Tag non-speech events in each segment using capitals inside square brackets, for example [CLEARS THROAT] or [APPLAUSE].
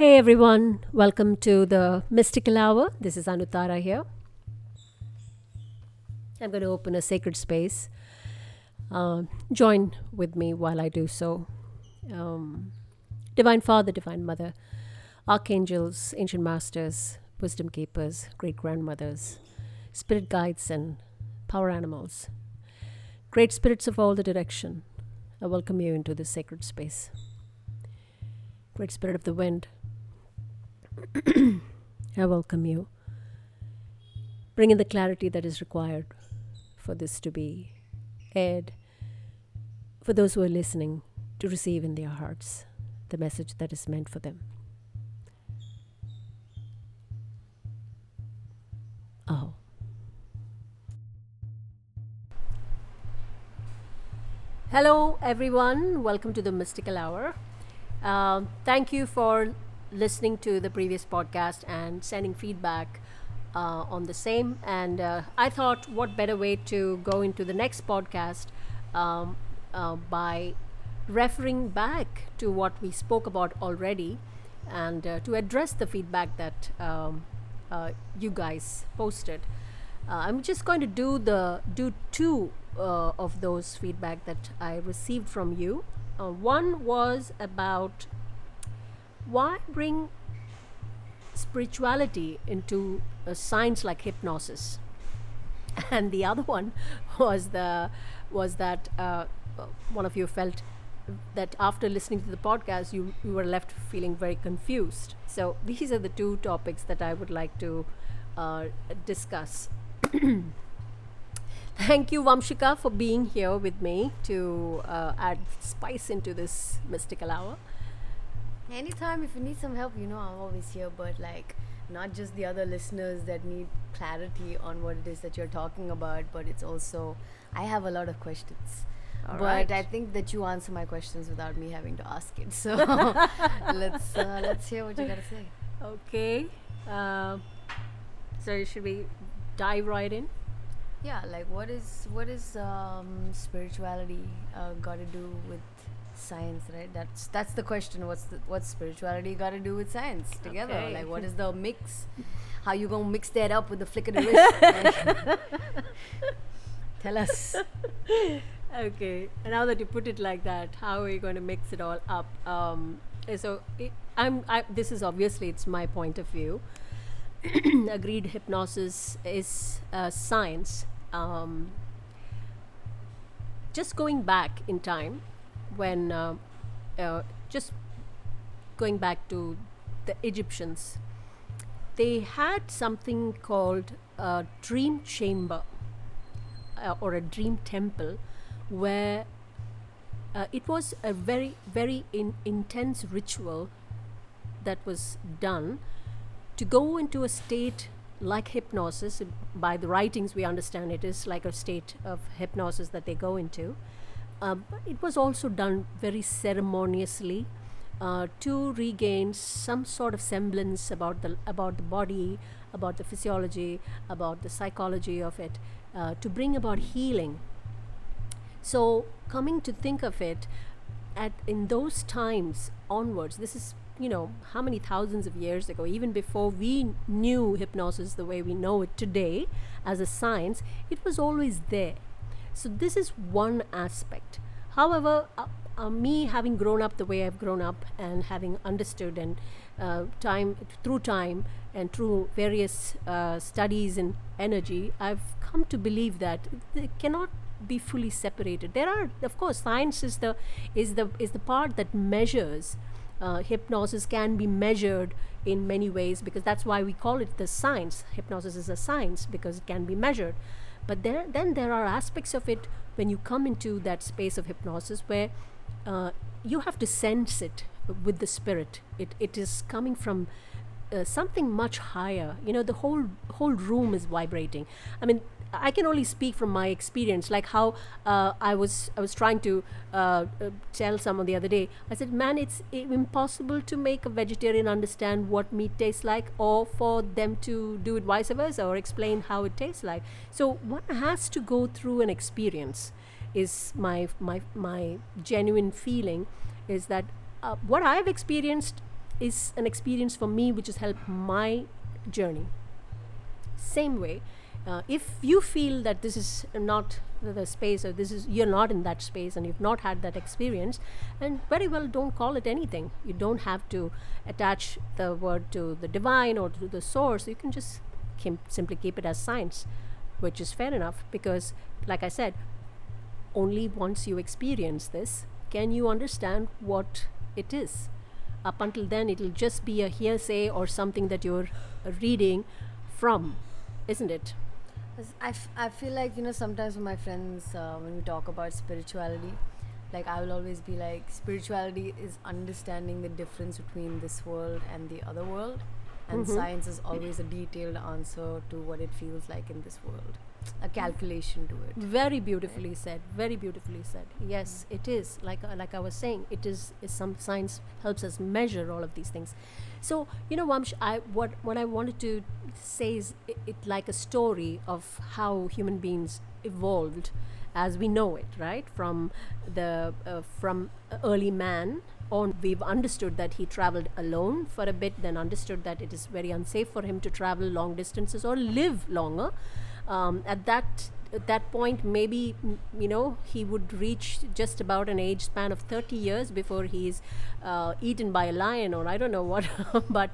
Hey everyone, welcome to the Mystical Hour. This is Anutara here. I'm going to open a sacred space. Uh, join with me while I do so. Um, Divine Father, Divine Mother, Archangels, Ancient Masters, Wisdom Keepers, Great Grandmothers, Spirit Guides, and Power Animals. Great Spirits of all the direction, I welcome you into this sacred space. Great Spirit of the Wind, [CLEARS THROAT] I welcome you. Bring in the clarity that is required for this to be aired, for those who are listening to receive in their hearts the message that is meant for them. Oh. Hello, everyone. Welcome to the Mystical Hour. Um, thank you for listening to the previous podcast and sending feedback uh, on the same. And uh, I thought, what better way to go into the next podcast um, uh, by referring back to what we spoke about already and uh, to address the feedback that um, uh, you guys posted. Uh, I'm just going to do the do two of those feedback that I received from you. one was about why bring spirituality into a science like hypnosis? [LAUGHS] And the other one was the was that uh, one of you felt that after listening to the podcast you, you were left feeling very confused. So these are the two topics that i would like to uh, discuss. [COUGHS] Thank you vamshika for being here with me to uh, add spice into this mystical hour Anytime if you need some help, you know I'm always here. But like, not just the other listeners that need clarity on what it is that you're talking about, but it's also I have a lot of questions. All but right. I think that you answer my questions without me having to ask it. So [LAUGHS] let's uh, let's hear what you gotta say. Okay. Uh, so should we dive right in? Yeah. Like, what is what is um, spirituality uh, got to do with science right? That's that's the question. What's the, what's spirituality got to do with science together? Okay. like what is [LAUGHS] the mix? How you gonna mix that up with the flick of the wrist? [LAUGHS] Tell us. [LAUGHS] Okay. Now that you put it like that how are you going to mix it all up? Um, so it, i'm I, this is obviously it's my point of view. [CLEARS THROAT] Agreed hypnosis is uh, science. Um, just going back in time when uh, uh, just going back to the Egyptians, they had something called a dream chamber uh, or a dream temple where uh, it was a very, very in, intense ritual that was done to go into a state like hypnosis. By the writings, we understand it is like a state of hypnosis that they go into uh, but it was also done very ceremoniously uh, to regain some sort of semblance about the about the body, about the physiology, about the psychology of it, uh, to bring about healing. So, coming to think of it, at in those times onwards, this is you know how many thousands of years ago, even before we knew hypnosis the way we know it today as a science, it was always there so, this is one aspect. However, uh, uh, me having grown up the way I've grown up and having understood and uh, time through time and through various uh, studies in energy, I've come to believe that they cannot be fully separated. There are, of course, science is the is the is the part that measures. Uh, hypnosis can be measured in many ways because that's why we call it the science. Hypnosis is a science because it can be measured. But there, then there are aspects of it when you come into that space of hypnosis where uh, you have to sense it with the spirit. It, it is coming from uh, something much higher. You know, the whole whole room is vibrating. I mean, I can only speak from my experience, like how uh, I was I was trying to uh, uh, tell someone the other day. I said, "Man, it's impossible to make a vegetarian understand what meat tastes like, or for them to do it vice versa, or explain how it tastes like." So one has to go through an experience. Is my my my genuine feeling is that uh, what I've experienced is an experience for me which has helped my journey. Same way, uh, if you feel that this is not the, space or this is you're not in that space and you've not had that experience and very well don't call it anything. You don't have to attach the word to the divine or to the source. You can just kim- simply keep it as science which is fair enough because like i said only once you experience this can you understand what it is. Up until then it'll just be a hearsay or something that you're reading from isn't it I, f- I feel like you know sometimes with my friends uh, when we talk about spirituality like i will always be like spirituality is understanding the difference between this world and the other world and Mhm. science is always a detailed answer to what it feels like in this world. A calculation to it. Very beautifully said. Very beautifully said. Yes it is. Like uh, like i was saying it is, is some science helps us measure all of these things. So you know Vamsh, i what what i wanted to say is it, it like a story of how human beings evolved as we know it right? From the uh, from early man on we've understood that he traveled alone for a bit then understood that it is very unsafe for him to travel long distances or live longer. Um, at that at that point maybe you know he would reach just about an age span of 30 years before he's uh, eaten by a lion or i don't know what. [LAUGHS] But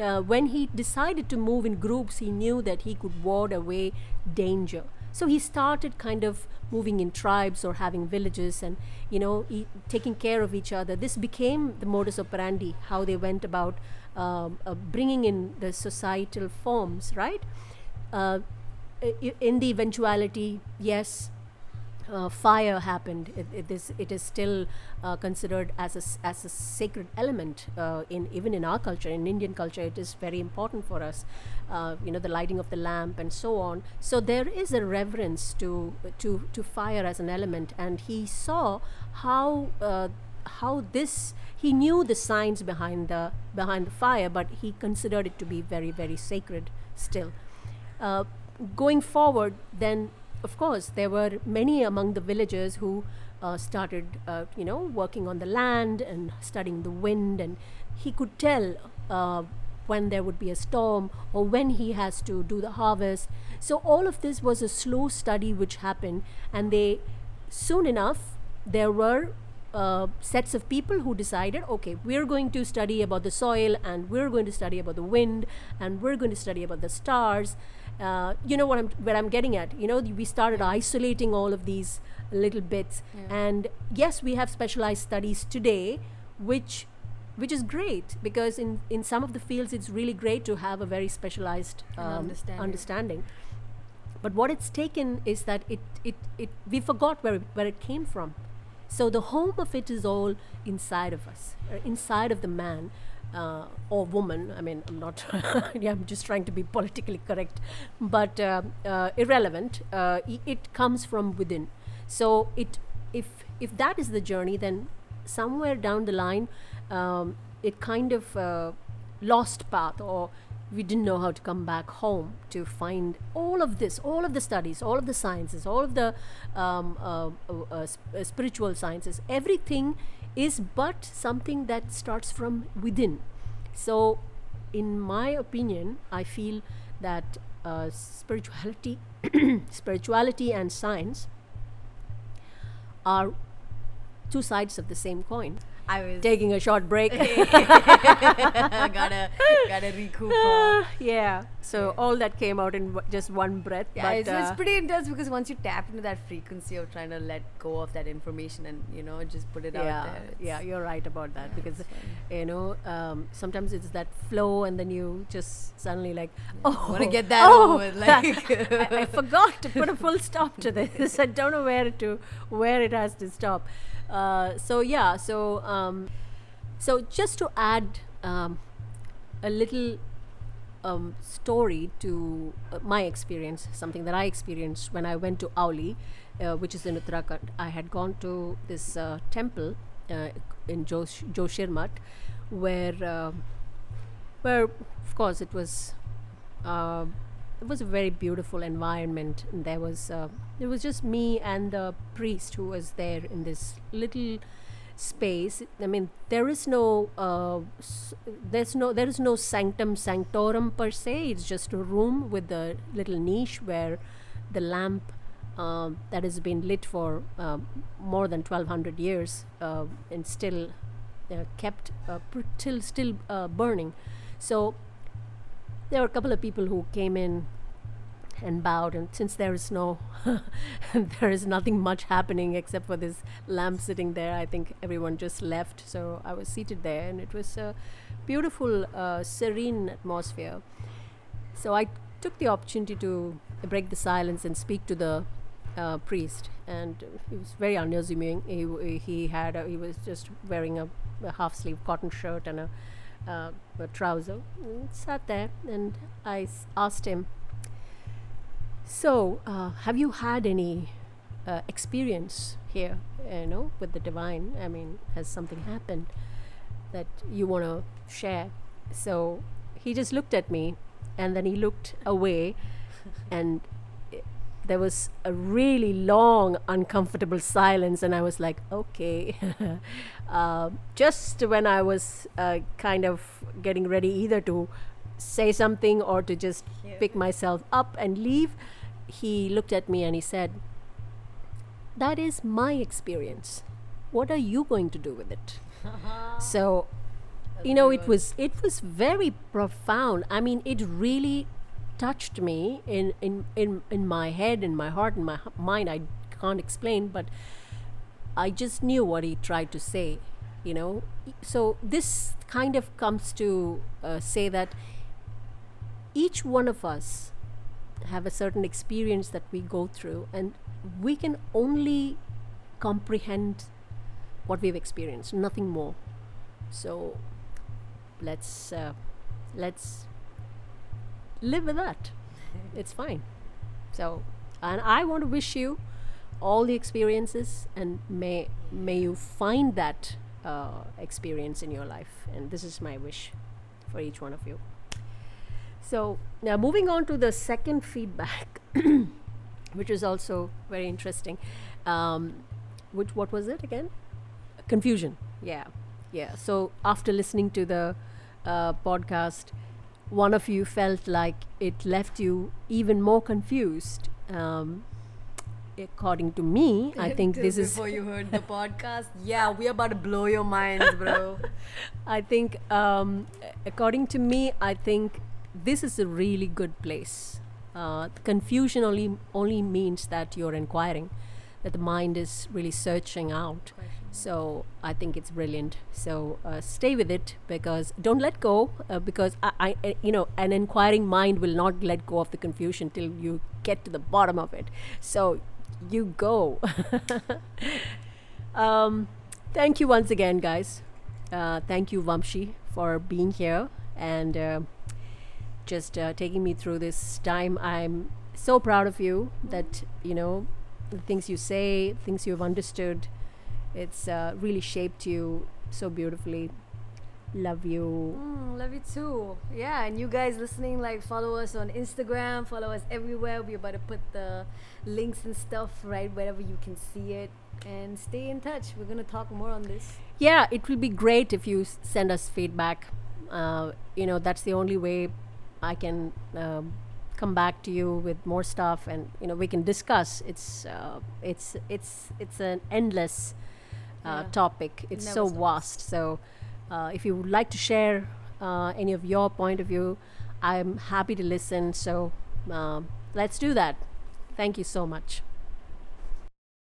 uh, when he decided to move in groups he knew that he could ward away danger so he started kind of moving in tribes or having villages and you know taking care of each other. This became the modus operandi how they went about um, uh, bringing in the societal forms right? Uh, in the eventuality, yes, uh, fire happened. It, it is it is still uh, considered as a as a sacred element uh, in even in our culture, in Indian culture, it is very important for us. Uh, you know, the lighting of the lamp and so on. So there is a reverence to to to fire as an element, and he saw how. Uh, how this he knew the science behind the behind the fire but he considered it to be very very sacred still uh, going forward, then of course there were many among the villagers who uh, started, uh, you know, working on the land and studying the wind, and he could tell uh, when there would be a storm or when he has to do the harvest. So all of this was a slow study which happened, and they soon enough there were uh, sets of people who decided okay we're going to study about the soil and we're going to study about the wind and we're going to study about the stars uh, you know what i'm where i'm getting at? You know we started isolating all of these little bits. Yeah. and yes we have specialized studies today which which is great because in in some of the fields it's really great to have a very specialized um, understanding. understanding. But what it's taken is that it, it, it we forgot where, it- where it came from. So the home of it is all inside of us uh, inside of the man uh, or woman i mean i'm not [LAUGHS] yeah, i'm just trying to be politically correct but uh, uh, irrelevant uh, it comes from within. So it if if that is the journey then somewhere down the line um, it kind of uh, lost path or we didn't know how to come back home to find all of this all of the studies all of the sciences all of the um, uh, spiritual sciences everything is but something that starts from within. So in my opinion i feel that uh, spirituality [CLEARS THROAT] spirituality and science are two sides of the same coin I was taking a short break [LAUGHS] gotta gotta recoup. uh, yeah so Yeah. all that came out in w- just one breath yeah, but it's, it's uh, pretty intense because once you tap into that frequency of trying to let go of that information and you know just put it yeah out there. yeah it's- you're right about that yeah, because you know um, sometimes it's that flow and then you just suddenly like oh wanna get that oh, over like- [LAUGHS] I, I forgot to put a full stop to this [LAUGHS] i don't know where to where it has to stop uh, so yeah so um, so just to add um, a little um, story to uh, my experience, something that I experienced when I went to Auli, uh, which is in Uttarakhand. I had gone to this uh, temple uh, in Josh- Joshimath, where, where of course it was, it was a very beautiful environment. And there was, uh, it was just me and the priest who was there in this little space. I mean, there is no uh, there's no there is no sanctum sanctorum per se. It's just a room with a little niche where the lamp um, that has been lit for um, more than 1200 years uh, and still uh, kept uh, till still uh, burning. So there were a couple of people who came in and bowed and since there is no [LAUGHS] there is nothing much happening except for this lamp sitting there i think everyone just left. So i was seated there and it was a beautiful uh, serene atmosphere. So i took the opportunity to break the silence and speak to the uh, priest and he was very unassuming. He, he had a, he was just wearing a, a half sleeve cotton shirt and a, uh, a trouser and sat there and i asked him so, uh, have you had any uh, experience here, you know, with the divine? I mean, has something happened that you want to share? So, he just looked at me and then he looked away, and there was a really long, uncomfortable silence. And I was like, okay. uh, [LAUGHS] just when I was uh, kind of getting ready either to say something or to just Yeah. pick myself up and leave, he looked at me and he said, That is my experience. What are you going to do with it? [LAUGHS] So, you know, it was it was very profound. I mean, it really touched me in in in, in my head, in my heart, in my mind. I can't explain, but I just knew what he tried to say, you know. So this kind of comes to uh, say that each one of us have a certain experience that we go through, and we can only comprehend what we've experienced, nothing more. So let's uh, let's live with that. it's fine. So, and I want to wish you all the experiences, and may may you find that uh, experience in your life. And this is my wish for each one of you. So now moving on to the second feedback, [COUGHS] which is also very interesting. Um, which what was it again? Confusion. Yeah, yeah. So after listening to the uh, podcast, one of you felt like it left you even more confused. Um, according to me, I [LAUGHS] think this is before you heard the [LAUGHS] podcast. Yeah, we are about to blow your minds, bro. [LAUGHS] I think, um, according to me, I think this is a really good place. Uh, confusion only only means that you're inquiring, that the mind is really searching out. So I think it's brilliant. So uh, stay with it because don't let go uh, because I, I, uh, you know, an inquiring mind will not let go of the confusion till you get to the bottom of it. So you go. [LAUGHS] um, thank you once again, guys. Uh, thank you, Vamshi, for being here and uh, just uh, taking me through this time. I'm so proud of you that, you know, the things you say, things you've understood, it's uh, really shaped you so beautifully. Love you. Mm, love you too. Yeah, and you guys listening, like follow us on Instagram, follow us everywhere. We're about to put the links and stuff right wherever you can see it. And stay in touch. We're gonna talk more on this. Yeah, it will be great if you s- send us feedback. Uh, you know, that's the only way I can um, come back to you with more stuff, and you know, we can discuss. It's uh, it's it's it's an endless uh, Yeah. topic. It's Never so stops. vast. So, uh, if you would like to share uh, any of your point of view, I'm happy to listen. So, um, let's do that. Thank you so much.